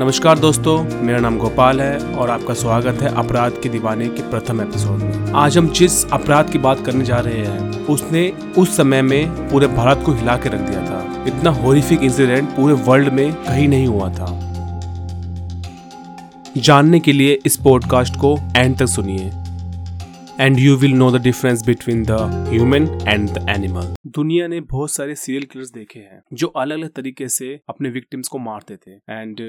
नमस्कार दोस्तों, मेरा नाम गोपाल है और आपका स्वागत है अपराध के दीवाने के प्रथम एपिसोड में। आज हम जिस अपराध की बात करने जा रहे हैं, उसने उस समय में पूरे भारत को हिला के रख दिया था। इतना होरिफिक इंसिडेंट पूरे वर्ल्ड में कहीं नहीं हुआ था। जानने के लिए इस पॉडकास्ट को एंड तक सुनिए। And you will know the difference between the human and the animal दुनिया ने बहुत सारे सीरियल किलर्स देखे हैं जो अलग अलग तरीके से अपने विक्टिम्स को मारते थे। एंड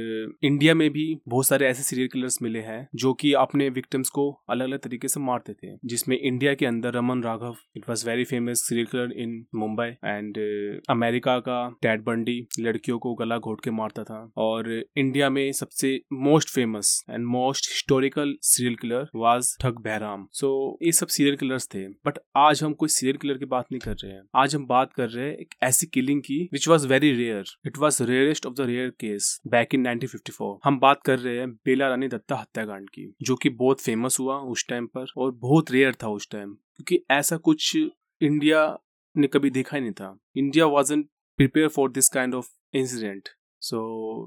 इंडिया uh, में भी बहुत सारे ऐसे सीरियल किलर्स मिले हैं जो कि अपने विक्टिम्स को अलग अलग तरीके से मारते थे। जिसमें इंडिया के अंदर Raman Raghav it was very famous serial killer in Mumbai and America का टैड बंडी लड़कियों को गला घोट के मारता था। और इंडिया में सबसे most famous and most historical serial killer was Thug Behram so ये सब सीरियल किलर्स थे बट आज हम कोई सीरियल किलर की बात नहीं कर रहे हैं। आज हम बात कर रहे हैं एक ऐसी किलिंग की which was very rare it was rarest of the rare case back in 1954 हम बात कर रहे हैं बेला रानी दत्ता हत्याकांड की, जो कि बहुत फ़ेमस हुआ उस टाइम पर और बहुत रेयर था उस टाइम क्योंकि ऐसा कुछ इंडिया ने कभी देखा ही नहीं था। India was prepare for this kind of incident so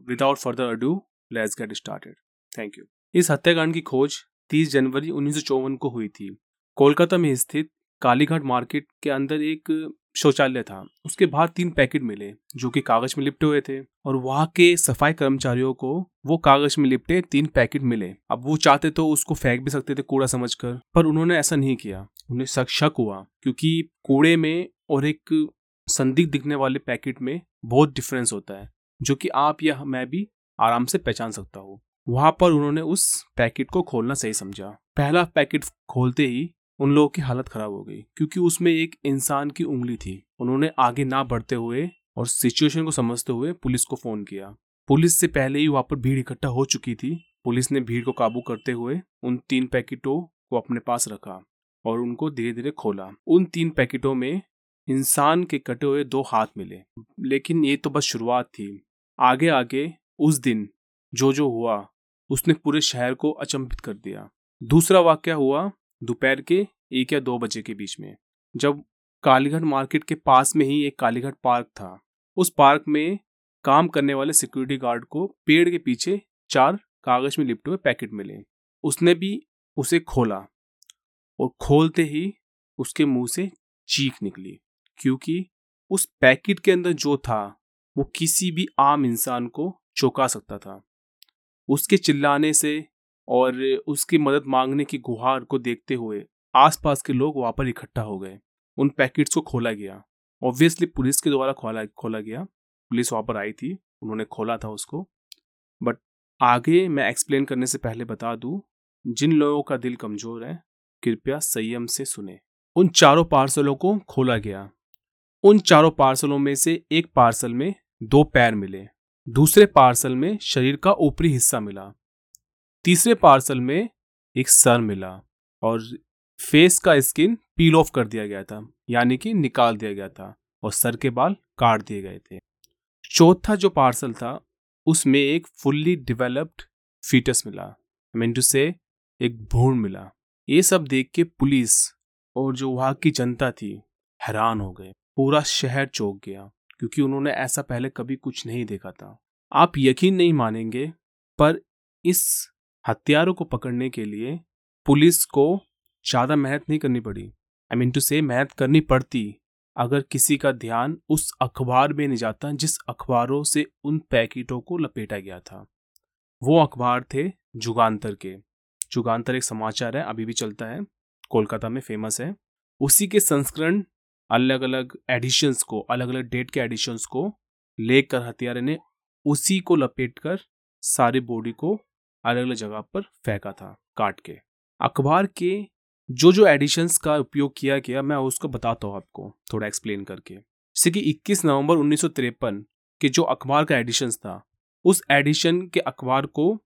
without further ado let's get started thank you इस हत्याकांड की खोज 30 जनवरी उन्नीस सौ चौवन को हुई थी। कोलकाता में स्थित कालीघाट मार्केट के अंदर एक शौचालय था। उसके बाहर तीन पैकेट मिले, जो कि कागज़ में लिपटे हुए थे, और वहाँ के सफ़ाई कर्मचारियों को वो कागज़ में लिपटे तीन पैकेट मिले। अब वो चाहते तो उसको फेंक भी सकते थे कूड़ा समझकर, पर उन्होंने ऐसा नहीं किया। उन्हें शक शक हुआ, क्योंकि कूड़े में और एक संदिग्ध दिखने वाले पैकेट में बहुत डिफरेंस होता है, जो कि आप या मैं भी आराम से पहचान सकता हूँ। वहाँ पर उन्होंने उस पैकेट को खोलना सही समझा। पहला पैकेट खोलते ही उन लोगों की हालत खराब हो गई, क्योंकि उसमें एक इंसान की उंगली थी। उन्होंने आगे ना बढ़ते हुए और सिचुएशन को समझते हुए पुलिस को फ़ोन किया। पुलिस से पहले ही वहाँ पर भीड़ इकट्ठा हो चुकी थी। पुलिस ने भीड़ को काबू करते हुए उन तीन पैकेटों को अपने पास रखा और उनको धीरे धीरे खोला। उन तीन पैकेटों में इंसान के कटे हुए दो हाथ मिले, लेकिन ये तो बस शुरुआत थी। आगे आगे उस दिन जो जो हुआ उसने पूरे शहर को अचंभित कर दिया। दूसरा वाक्य हुआ दोपहर के एक या दो बजे के बीच में, जब कालीघाट मार्केट के पास में ही एक कालीघाट पार्क था। उस पार्क में काम करने वाले सिक्योरिटी गार्ड को पेड़ के पीछे चार कागज़ में लिपटे हुए पैकेट मिले। उसने भी उसे खोला और खोलते ही उसके मुँह से चीख निकली, क्योंकि उस पैकेट के अंदर जो था, वो किसी भी आम इंसान को चौंका सकता था। उसके चिल्लाने से और उसकी मदद मांगने की गुहार को देखते हुए आसपास के लोग वहाँ पर इकट्ठा हो गए। उन पैकेट्स को खोला गया। ऑब्वियसली पुलिस के द्वारा खोला खोला गया। पुलिस वहाँ पर आई थी। उन्होंने खोला था उसको। बट आगे मैं एक्सप्लेन करने से पहले बता दूँ, जिन लोगों का दिल कमज़ोर है, कृपया संयम से सुने। उन चारों पार्सलों को खोला गया। उन चारों पार्सलों में से एक पार्सल में दो पैर मिले। दूसरे पार्सल में शरीर का ऊपरी हिस्सा मिला। तीसरे पार्सल में एक सर मिला और फेस का स्किन पील ऑफ़ कर दिया गया था, यानी कि निकाल दिया गया था और सर के बाल काट दिए गए थे। चौथा जो पार्सल था, उसमें एक फुल्ली डिवेलप्ड फीटस मिला। मीन टू से एक भ्रूण मिला। ये सब देख के पुलिस और जो वहाँ की जनता थी, हैरान हो गए। पूरा शहर चौक गया। क्योंकि उन्होंने ऐसा पहले कभी कुछ नहीं देखा था। आप यकीन नहीं मानेंगे, पर इस हत्यारों को पकड़ने के लिए पुलिस को ज़्यादा मेहनत नहीं करनी पड़ी। आई मीन टू से मेहनत करनी पड़ती, अगर किसी का ध्यान उस अखबार में नहीं जाता जिस अखबारों से उन पैकेटों को लपेटा गया था। वो अखबार थे जुगांतर के। जुगांतर एक समाचार है, अभी भी चलता है, कोलकाता में फ़ेमस है। उसी के संस्करण अलग अलग एडिशंस को अलग अलग डेट के एडिशंस को लेकर हथियारे ने उसी को लपेट कर सारी बॉडी को अलग अलग जगह पर फेंका था, काट के। अखबार के जो जो एडिशंस का उपयोग किया गया, मैं उसको बताता हूँ आपको, थोड़ा एक्सप्लेन करके। जैसे कि 21 नवंबर उन्नीस सौ तिरपन के जो अखबार का एडिशंस था, उस एडिशन के अखबार को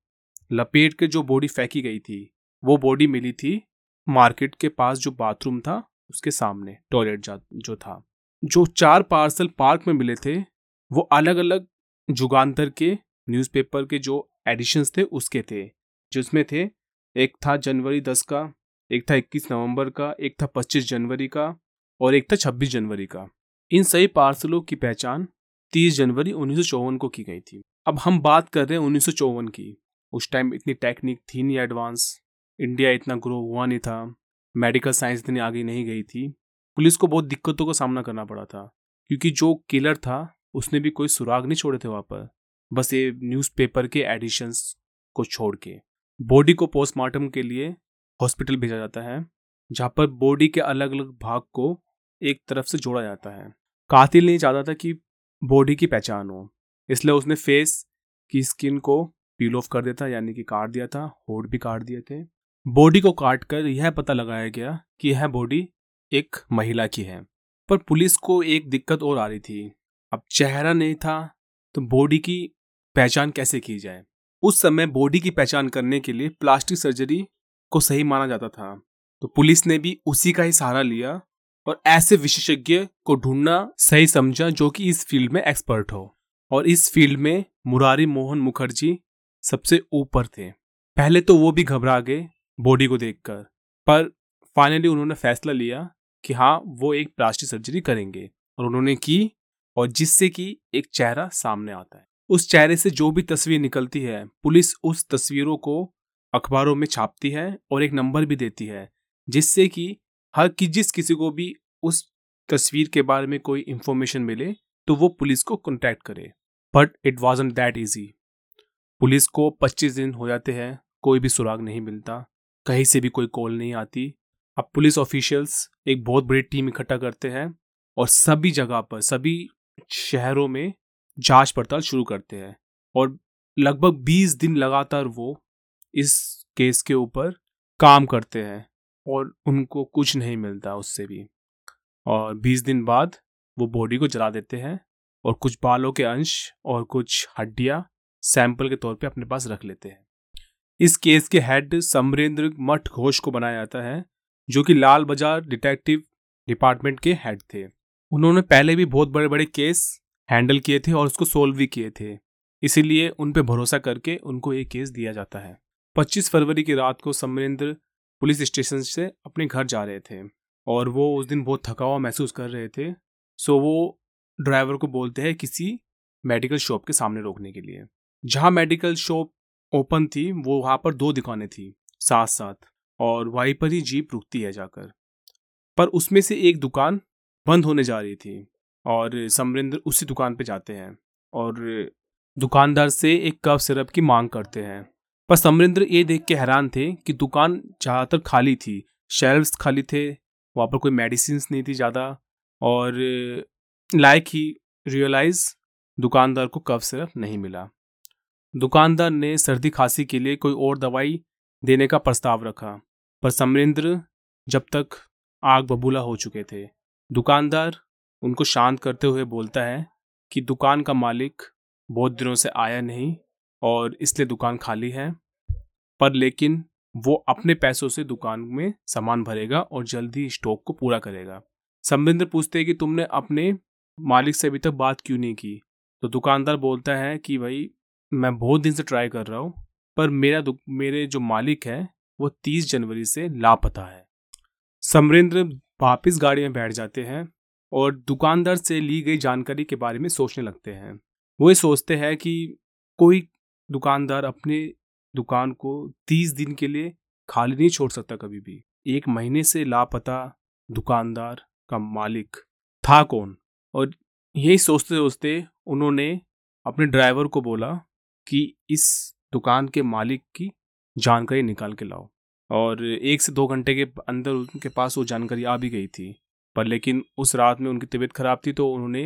लपेट के जो बॉडी फेंकी गई थी, वो बॉडी मिली थी मार्केट के पास जो बाथरूम था उसके सामने टॉयलेट जो था। जो चार पार्सल पार्क में मिले थे, वो अलग अलग जुगांतर के न्यूज़पेपर के जो एडिशंस थे, उसके थे। जिसमें थे, एक था जनवरी दस का, एक था इक्कीस नवंबर का, एक था पच्चीस जनवरी का, और एक था छब्बीस जनवरी का। इन सही पार्सलों की पहचान 30 जनवरी उन्नीस सौ चौवन को की गई थी। अब हम बात कर रहे हैं उन्नीस सौ चौवन की। उस टाइम इतनी टेक्निक थी नहीं एडवांस इंडिया इतना ग्रो हुआ नहीं था। मेडिकल साइंस इतनी आगे नहीं गई थी। पुलिस को बहुत दिक्कतों का सामना करना पड़ा था, क्योंकि जो किलर था, उसने भी कोई सुराग नहीं छोड़े थे वहाँ पर। बस ये न्यूज़पेपर के एडिशंस को छोड़ के। बॉडी को पोस्टमार्टम के लिए हॉस्पिटल भेजा जाता है, जहाँ पर बॉडी के अलग अलग भाग को एक तरफ़ से जोड़ा जाता है। कातिल नहीं चाहता था कि बॉडी की पहचान हो, इसलिए उसने फेस की स्किन को पील ऑफ़ कर देता यानी कि काट दिया था होड भी काट दिए थे। बॉडी को काट कर यह पता लगाया गया कि यह बॉडी एक महिला की है। पर पुलिस को एक दिक्कत और आ रही थी। अब चेहरा नहीं था तो बॉडी की पहचान कैसे की जाए? उस समय बॉडी की पहचान करने के लिए प्लास्टिक सर्जरी को सही माना जाता था। तो पुलिस ने भी उसी का ही सहारा लिया और ऐसे विशेषज्ञ को ढूंढना सही समझा जो कि इस फ़ील्ड में एक्सपर्ट हो। और इस फ़ील्ड में मुरारी मोहन मुखर्जी सबसे ऊपर थे। पहले तो वो भी घबरा गए बॉडी को देखकर। पर फाइनली उन्होंने फैसला लिया कि हाँ वो एक प्लास्टिक सर्जरी करेंगे। और उन्होंने की और जिससे कि एक चेहरा सामने आता है। उस चेहरे से जो भी तस्वीर निकलती है, पुलिस उस तस्वीरों को अखबारों में छापती है और एक नंबर भी देती है, जिससे कि हर कि जिस किसी को भी उस तस्वीर के बारे में कोई इंफॉर्मेशन मिले तो वो पुलिस को कॉन्टैक्ट करे। But it was that easy police को 25 दिन हो जाते हैं, कोई भी सुराग नहीं मिलता। कहीं से भी कोई कॉल नहीं आती। अब पुलिस ऑफिशियल्स एक बहुत बड़ी टीम इकट्ठा करते हैं और सभी जगह पर, सभी शहरों में जाँच पड़ताल शुरू करते हैं और लगभग 20 दिन लगातार वो इस केस के ऊपर काम करते हैं और उनको कुछ नहीं मिलता उससे भी। और 20 दिन बाद वो बॉडी को जला देते हैं और कुछ बालों के अंश और कुछ हड्डियाँ सैंपल के तौर पे अपने पास रख लेते हैं। इस केस के हेड समरेंद्र मठ घोष को बनाया जाता है, जो कि लाल बाज़ार डिटेक्टिव डिपार्टमेंट के हेड थे। उन्होंने पहले भी बहुत बड़े बड़े केस हैंडल किए थे और उसको सोल्व भी किए थे। इसीलिए उन पर भरोसा करके उनको ये केस दिया जाता है। 25 फरवरी की रात को समरेंद्र पुलिस स्टेशन से अपने घर जा रहे थे और वो उस दिन बहुत थका हुआ महसूस कर रहे थे। सो वो ड्राइवर को बोलते हैं किसी मेडिकल शॉप के सामने रोकने के लिए। जहाँ मेडिकल शॉप ओपन थी, वो वहाँ पर दो दुकानें थी साथ साथ और वहीं पर ही जीप रुकती है जाकर। पर उसमें से एक दुकान बंद होने जा रही थी, और समरिंद्र उसी दुकान पे जाते हैं, और दुकानदार से एक कप सिरप की मांग करते हैं। पर समरिंद्र ये देख के हैरान थे कि दुकान ज़्यादातर खाली थी, शेल्व्स खाली थे, वहाँ पर कोई मेडिसिन नहीं थी ज़्यादा, और लाइक ही रियलाइज़ दुकानदार को कफ सिरप नहीं मिला। दुकानदार ने सर्दी खांसी के लिए कोई और दवाई देने का प्रस्ताव रखा, पर समरेंद्र जब तक आग बबूला हो चुके थे। दुकानदार उनको शांत करते हुए बोलता है कि दुकान का मालिक बहुत दिनों से आया नहीं और इसलिए दुकान खाली है, पर लेकिन वो अपने पैसों से दुकान में सामान भरेगा और जल्दी स्टॉक को पूरा करेगा। समरेंद्र पूछते हैं कि तुमने अपने मालिक से अभी तक बात क्यों नहीं की? तो दुकानदार बोलता है कि भाई मैं बहुत दिन से ट्राई कर रहा हूँ, पर मेरा मेरे जो मालिक है, वो तीस जनवरी से लापता है। समरेंद्र वापिस गाड़ी में बैठ जाते हैं और दुकानदार से ली गई जानकारी के बारे में सोचने लगते हैं। वो ये सोचते हैं कि कोई दुकानदार अपने दुकान को तीस दिन के लिए खाली नहीं छोड़ सकता कभी भी। एक महीने से लापता दुकानदार का मालिक था कौन? और यही सोचते सोचते उन्होंने अपने ड्राइवर को बोला कि इस दुकान के मालिक की जानकारी निकाल के लाओ। और एक से दो घंटे के अंदर उनके पास वो जानकारी आ भी गई थी, पर लेकिन उस रात में उनकी तबीयत खराब थी तो उन्होंने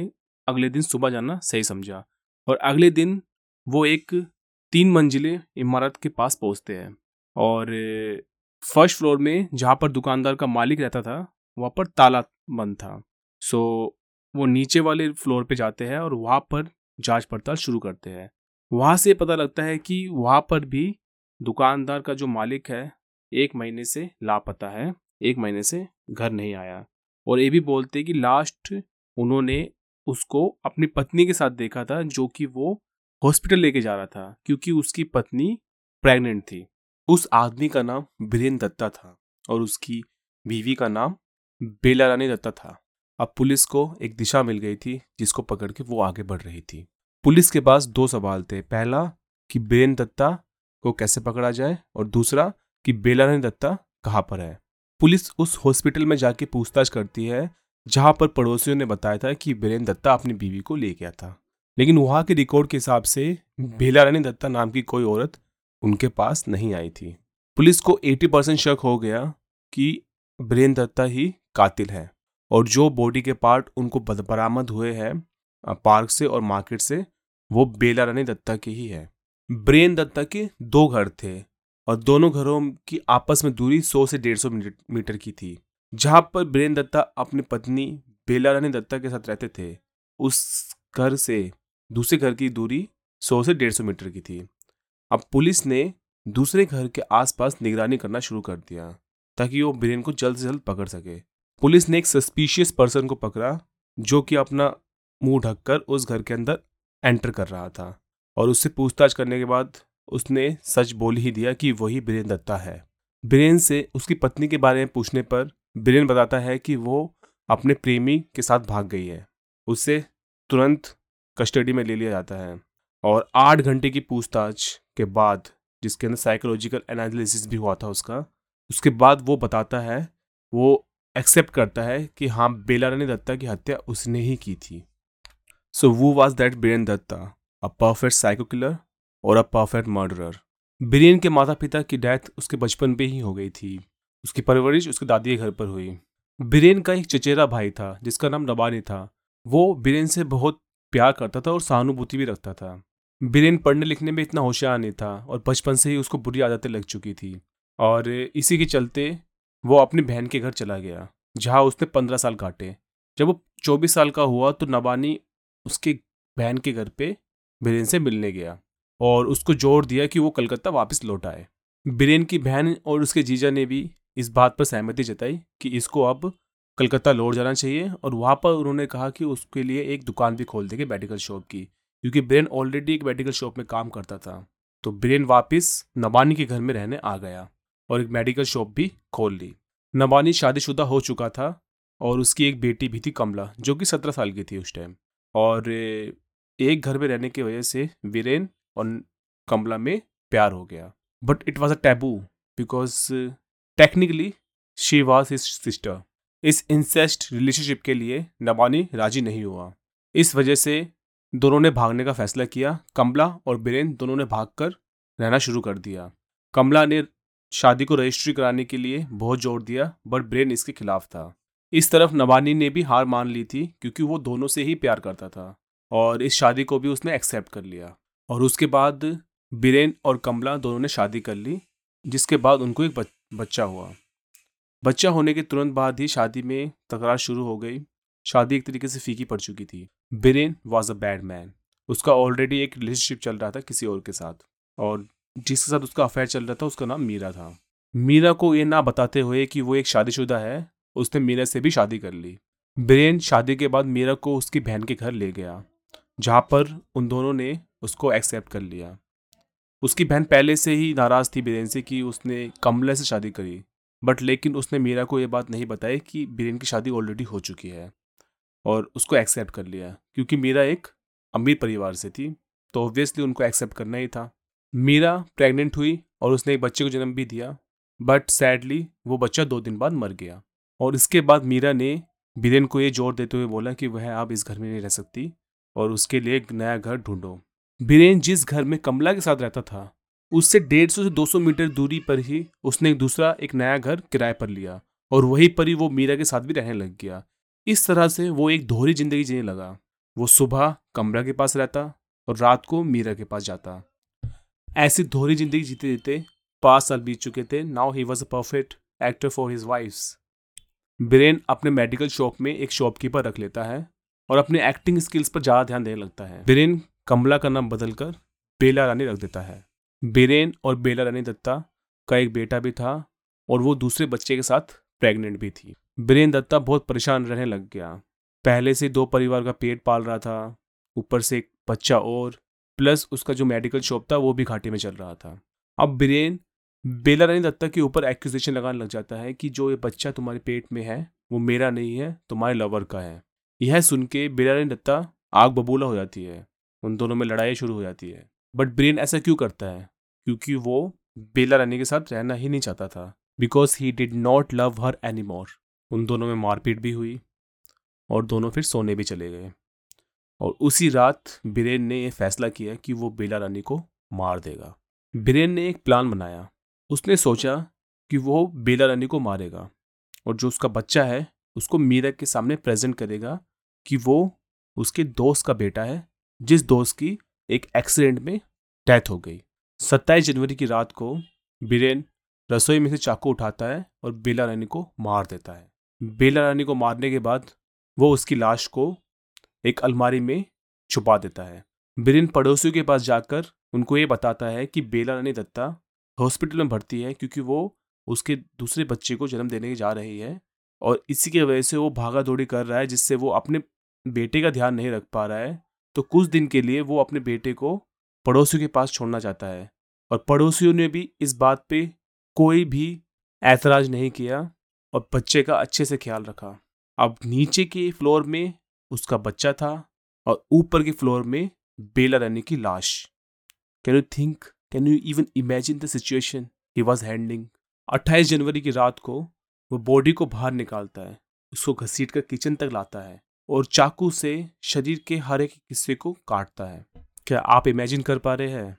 अगले दिन सुबह जाना सही समझा। और अगले दिन वो एक तीन मंजिले इमारत के पास पहुँचते हैं और फ़र्स्ट फ्लोर में जहाँ पर दुकानदार का मालिक रहता था, वहाँ पर ताला बंद था। सो वो नीचे वाले फ्लोर पे जाते हैं और वहाँ पर जाँच पड़ताल शुरू करते हैं। वहाँ से पता लगता है कि वहाँ पर भी दुकानदार का जो मालिक है, एक महीने से लापता है, एक महीने से घर नहीं आया। और ये भी बोलते कि लास्ट उन्होंने उसको अपनी पत्नी के साथ देखा था, जो कि वो हॉस्पिटल लेके जा रहा था, क्योंकि उसकी पत्नी प्रेग्नेंट थी। उस आदमी का नाम बीरेन दत्ता था और उसकी बीवी का नाम बेला रानी दत्ता था। अब पुलिस को एक दिशा मिल गई थी, जिसको पकड़ के वो आगे बढ़ रही थी। पुलिस के पास दो सवाल थे। पहला, कि बीरेन दत्ता को कैसे पकड़ा जाए? और दूसरा, कि बेलारानी दत्ता कहाँ पर है? पुलिस उस हॉस्पिटल में जाके पूछताछ करती है, जहाँ पर पड़ोसियों ने बताया था कि बीरेन दत्ता अपनी बीवी को ले गया था। लेकिन वहाँ के रिकॉर्ड के हिसाब से बेलारानी दत्ता नाम की कोई औरत उनके पास नहीं आई थी। पुलिस को 80 परसेंट शक हो गया कि ब्रेन दत्ता ही कातिल है। और जो बॉडी के पार्ट उनको बरामद हुए हैं पार्क से और मार्केट से वो बेला रानी दत्ता के ही है। ब्रेन दत्ता के दो घर थे और दोनों घरों की आपस में दूरी 100 से 150 मीटर की थी। जहाँ पर ब्रेन दत्ता अपनी पत्नी बेला रानी दत्ता के साथ रहते थे, उस घर से दूसरे घर की दूरी 100 से 150 मीटर की थी। अब पुलिस ने दूसरे घर के आसपास निगरानी करना शुरू कर दिया, ताकि वो ब्रेन को जल्द से जल्द पकड़ सके। पुलिस ने एक सस्पिशियस पर्सन को पकड़ा, जो कि अपना मुँह ढककर उस घर के अंदर एंटर कर रहा था और उससे पूछताछ करने के बाद उसने सच बोल ही दिया कि वही बीरेन दत्ता है। बीरेन से उसकी पत्नी के बारे में पूछने पर बीरेन बताता है कि वो अपने प्रेमी के साथ भाग गई है। उसे तुरंत कस्टडी में ले लिया जाता है और आठ घंटे की पूछताछ के बाद, जिसके अंदर साइकोलॉजिकल एनालिसिस भी हुआ था उसका, उसके बाद वो बताता है, वो एक्सेप्ट करता है कि हाँ बेला रानी दत्ता की हत्या उसने ही की थी। सो वो was that Biren Datta a perfect psycho killer और अ परफेक्ट मर्डरर बीरेन के माता पिता की डेथ उसके बचपन पे ही हो गई थी। उसकी परवरिश उसके दादी के घर पर हुई। बीरेन का एक चचेरा भाई था, जिसका नाम नबानी था। वो बीरेन से बहुत प्यार करता था और सहानुभूति भी रखता था। बीरेन पढ़ने लिखने में इतना होशियार नहीं था और बचपन से ही उसको बुरी आदतें लग चुकी थी। और इसी के चलते वो अपनी बहन के घर चला गया, जहाँ उसने पंद्रह साल काटे। जब वो चौबीस साल का हुआ तो नबानी उसके बहन के घर पे बीरेन से मिलने गया और उसको ज़ोर दिया कि वो कलकत्ता वापस लौट आए। बीरेन की बहन और उसके जीजा ने भी इस बात पर सहमति जताई कि इसको अब कलकत्ता लौट जाना चाहिए और वहाँ पर उन्होंने कहा कि उसके लिए एक दुकान भी खोल देंगे मेडिकल शॉप की, क्योंकि ब्रेन ऑलरेडी एक मेडिकल शॉप में काम करता था। तो ब्रेन वापस नबानी के घर में रहने आ गया और एक मेडिकल शॉप भी खोल ली। नबानी शादीशुदा हो चुका था और उसकी एक बेटी भी थी कमला, जो कि सत्रह साल की थी उस टाइम और एक घर में रहने की वजह से वीरेन और कमला में प्यार हो गया। But it was a taboo because technically she was his sister इस इंसेस्ट रिलेशनशिप के लिए नबानी राज़ी नहीं हुआ। इस वजह से दोनों ने भागने का फैसला किया। कमला और बीरेन दोनों ने भागकर रहना शुरू कर दिया। कमला ने शादी को रजिस्ट्री कराने के लिए बहुत ज़ोर दिया बट ब्रेन इसके खिलाफ था। इस तरफ़ नवानी ने भी हार मान ली थी क्योंकि वो दोनों से ही प्यार करता था और इस शादी को भी उसने एक्सेप्ट कर लिया। और उसके बाद बीरेन और कमला दोनों ने शादी कर ली, जिसके बाद उनको एक बच, बच्चा हुआ। बच्चा होने के तुरंत बाद ही शादी में तकरार शुरू हो गई। शादी एक तरीके से फीकी पड़ चुकी थी। Biren was a bad man उसका ऑलरेडी एक रिलेशनशिप चल रहा था किसी और के साथ। और जिसके साथ उसका अफेयर चल रहा था, उसका नाम मीरा था। मीरा को ये ना बताते हुए कि वो एक शादीशुदा है उसने मीरा से भी शादी कर ली। बिरेन शादी के बाद मीरा को उसकी बहन के घर ले गया, जहाँ पर उन दोनों ने उसको एक्सेप्ट कर लिया। उसकी बहन पहले से ही नाराज़ थी बीरेन से कि उसने कमला से शादी करी, बट लेकिन उसने मीरा को ये बात नहीं बताई कि बीरेन की शादी ऑलरेडी हो चुकी है और उसको एक्सेप्ट कर लिया, क्योंकि मीरा एक अमीर परिवार से थी तो ऑब्वियसली उनको एक्सेप्ट करना ही था। मीरा प्रेग्नेंट हुई और उसने एक बच्चे को जन्म भी दिया बट सैडली वो बच्चा दो दिन बाद मर गया। और इसके बाद मीरा ने बीरेन को ये ज़ोर देते हुए बोला कि वह आप इस घर में नहीं रह सकती और उसके लिए एक नया घर ढूंढो। बीरेन जिस घर में कमला के साथ रहता था, उससे डेढ़ सौ से दो सौ मीटर दूरी पर ही उसने एक दूसरा, एक नया घर किराए पर लिया और वहीं पर ही वो मीरा के साथ भी रहने लग गया। इस तरह से वो एक दोहरी ज़िंदगी जीने लगा। वो सुबह कमरा के पास रहता और रात को मीरा के पास जाता। ऐसी दोहरी ज़िंदगी जीते जीते पाँच साल बीत चुके थे। Now he was a perfect actor for his wife's. Biren अपने मेडिकल शॉप में एक शॉपकीपर रख लेता है और अपने एक्टिंग स्किल्स पर ज़्यादा ध्यान देने लगता है। बिरेन कमला का नाम बदलकर बेला रानी रख देता है। बिरेन और बेला रानी दत्ता का एक बेटा भी था और वो दूसरे बच्चे के साथ प्रेग्नेंट भी थी। बीरेन दत्ता बहुत परेशान रहने लग गया। पहले से दो परिवार का पेट पाल रहा था, ऊपर से एक बच्चा और प्लस उसका जो मेडिकल शॉप था वो भी घाटे में चल रहा था। अब बीरेन बेला रानी दत्ता के ऊपर एक्यूजेशन लगाने लग जाता है कि जो ये बच्चा तुम्हारे पेट में है, वो मेरा नहीं है, तुम्हारे लवर का है। यह सुन के बेला रानी दत्ता आग बबूला हो जाती है। उन दोनों में लड़ाई शुरू हो जाती है। बट ब्रेन ऐसा क्यों करता है? क्योंकि वो बेला रानी के साथ रहना ही नहीं चाहता था। Because he did not love her anymore उन दोनों में मारपीट भी हुई और दोनों फिर सोने भी चले गए। और उसी रात बिरेन ने यह फैसला किया कि वो बेला रानी को मार देगा। बिरेन ने एक प्लान बनाया। उसने सोचा कि वो बेला रानी को मारेगा और जो उसका बच्चा है, उसको मीरा के सामने प्रेजेंट करेगा कि वो उसके दोस्त का बेटा है, जिस दोस्त की एक एक्सीडेंट में डेथ हो गई। सत्ताईस जनवरी की रात को बीरेन रसोई में से चाकू उठाता है और बेला रानी को मार देता है। बेला रानी को मारने के बाद वो उसकी लाश को एक अलमारी में छुपा देता है। बीरेन पड़ोसियों के पास जाकर उनको ये बताता है कि बेला रानी दत्ता हॉस्पिटल में भर्ती है क्योंकि वो उसके दूसरे बच्चे को जन्म देने जा रही है और इसी की वजह से वो भागा दौड़ी कर रहा है जिससे वो अपने बेटे का ध्यान नहीं रख पा रहा है। तो कुछ दिन के लिए वो अपने बेटे को पड़ोसियों के पास छोड़ना चाहता है और पड़ोसियों ने भी इस बात पे कोई भी ऐतराज नहीं किया और बच्चे का अच्छे से ख्याल रखा। अब नीचे के फ्लोर में उसका बच्चा था और ऊपर के फ्लोर में बेला रानी की लाश। Can you think can you even imagine the situation he was handling अट्ठाईस जनवरी की रात को वो बॉडी को बाहर निकालता है, उसको घसीट कर किचन तक लाता है और चाकू से शरीर के हर एक हिस्से को काटता है। क्या आप इमेजिन कर पा रहे हैं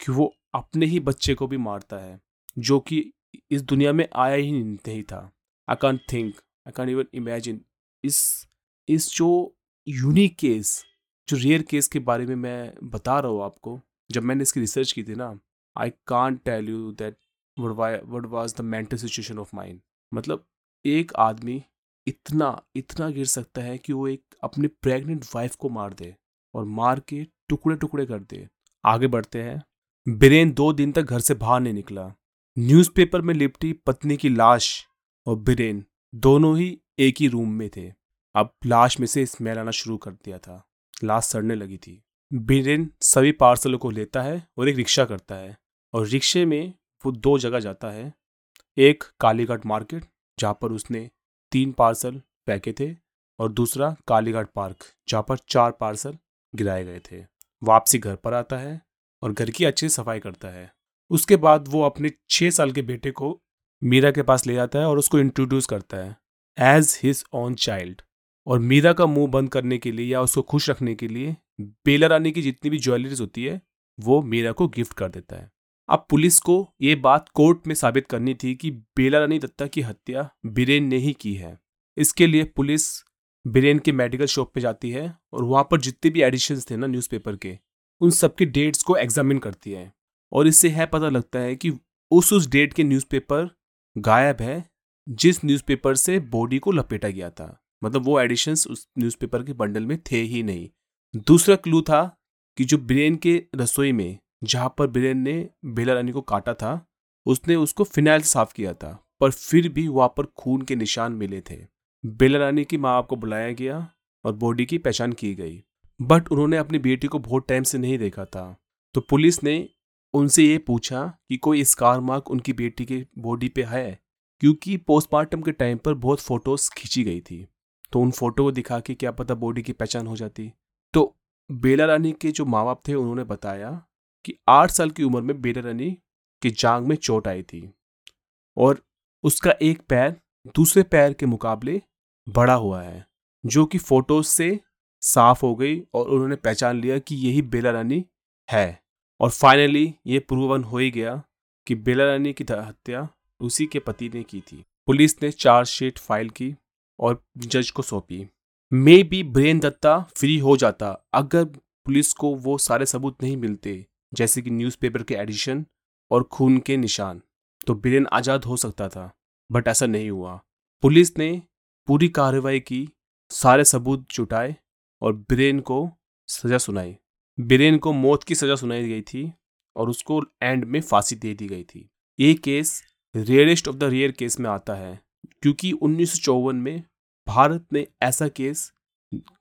कि वो अपने ही बच्चे को भी मारता है, जो कि इस दुनिया में आया ही नहीं था। I can't think I can't even imagine इस इस जो यूनिक केस जो रेयर केस के बारे में मैं बता रहा हूँ आपको जब मैंने इसकी रिसर्च की थी ना I can tell you that what was the mental situation of mind मतलब एक आदमी इतना इतना गिर सकता है कि वो एक अपनी प्रेग्नेंट वाइफ को मार दे और मार के टुकड़े टुकड़े कर दे। आगे बढ़ते हैं। बिरेन दो दिन तक घर से बाहर नहीं निकला। न्यूज़पेपर में लिपटी, पत्नी की लाश और बिरेन दोनों ही एक ही रूम में थे। अब लाश में से स्मेल आना शुरू कर दिया था। लाश सड़ने लगी थी। बिरेन सभी पार्सलों को लेता है और एक रिक्शा करता है और रिक्शे में वो दो जगह जाता है। एक कालीघाट मार्केट, जहाँ पर उसने तीन पार्सल फेंके थे और दूसरा कालीघाट पार्क, जहाँ पर चार पार्सल गिराए गए थे। वापसी घर पर आता है और घर की अच्छी सफ़ाई करता है। उसके बाद वो अपने छः साल के बेटे को मीरा के पास ले जाता है और उसको इंट्रोड्यूस करता है एज हिज ओन चाइल्ड और मीरा का मुँह बंद करने के लिए या उसको खुश रखने के लिए बेला रानी की जितनी भी ज्वेलरीज होती है, वो मीरा को गिफ्ट कर देता है। अब पुलिस को ये बात कोर्ट में साबित करनी थी कि बेला रानी दत्ता की हत्या बीरेन ने ही की है। इसके लिए पुलिस बीरेन के मेडिकल शॉप पे जाती है और वहाँ पर जितने भी एडिशन थे ना न्यूज़पेपर के, उन सबके डेट्स को एग्जामिन करती है। और इससे है पता लगता है कि उस उस डेट के न्यूज़पेपर गायब है, जिस न्यूज़पेपर से बॉडी को लपेटा गया था। मतलब वो एडिशंस उस न्यूज़पेपर के बंडल में थे ही नहीं। दूसरा क्लू था कि जो ब्रेन के रसोई में, जहाँ पर ब्रेन ने बेला रानी को काटा था, उसने उसको फिनाइल से साफ़ किया था, पर फिर भी वहाँ पर खून के निशान मिले थे। बेला रानी की माँ को बुलाया गया और बॉडी की पहचान की गई, बट उन्होंने अपनी बेटी को बहुत टाइम से नहीं देखा था। तो पुलिस ने उनसे ये पूछा कि कोई स्कार मार्क उनकी बेटी के बॉडी पे है? क्योंकि पोस्टमार्टम के टाइम पर बहुत फ़ोटोज़ खींची गई थी। तो उन फ़ोटो को दिखा के क्या पता बॉडी की पहचान हो जाती। बेला रानी के जो माँ बाप थे, उन्होंने बताया कि आठ साल की उम्र में बेला रानी की जांग में चोट आई थी और उसका एक पैर दूसरे पैर के मुकाबले बड़ा हुआ है, जो कि फ़ोटोज़ से साफ़ हो गई और उन्होंने पहचान लिया कि यही बेला रानी है। और फाइनली ये प्रूवन हो ही गया कि बेला रानी की हत्या उसी के पति ने की थी। पुलिस ने चार्जशीट फ़ाइल की और जज को सौंपी। Maybe brain Datta free हो जाता, अगर पुलिस को वो सारे सबूत नहीं मिलते, जैसे कि न्यूज़पेपर के एडिशन और खून के निशान तो बिरेन आज़ाद हो सकता था बट ऐसा नहीं हुआ। पुलिस ने पूरी कार्रवाई की, सारे सबूत जुटाए और बिरेन को सज़ा सुनाई। बिरेन को मौत की सज़ा सुनाई गई थी और उसको एंड में फांसी दे दी गई थी। ये case rarest of the rare case में आता है, क्योंकि उन्नीस सौ चौवन में भारत में ऐसा केस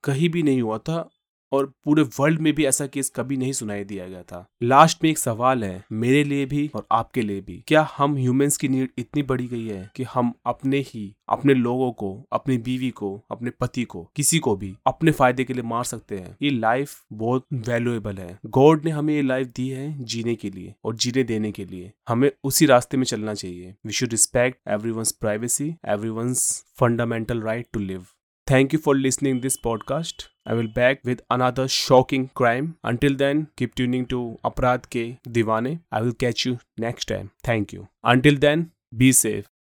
कहीं भी नहीं हुआ था। और पूरे वर्ल्ड में भी ऐसा केस कभी नहीं सुनाई दिया गया था। लास्ट में एक सवाल है, मेरे लिए भी और आपके लिए भी। क्या हम ह्यूमंस की नीड इतनी बढ़ी गई है कि हम अपने ही, अपने लोगों को, अपनी बीवी को, अपने पति को, किसी को भी, अपने फ़ायदे के लिए मार सकते हैं? ये लाइफ बहुत वैल्यूएबल है। गॉड ने हमें ये लाइफ दी है जीने के लिए और जीने देने के लिए। हमें उसी रास्ते में चलना चाहिए। We should respect every one's privacy every fundamental right to live thank you for listening this podcast. I will back with another shocking crime. Until then, keep tuning to Aparad Ke Diwane. I will catch you next time. Thank you. Until then, be safe.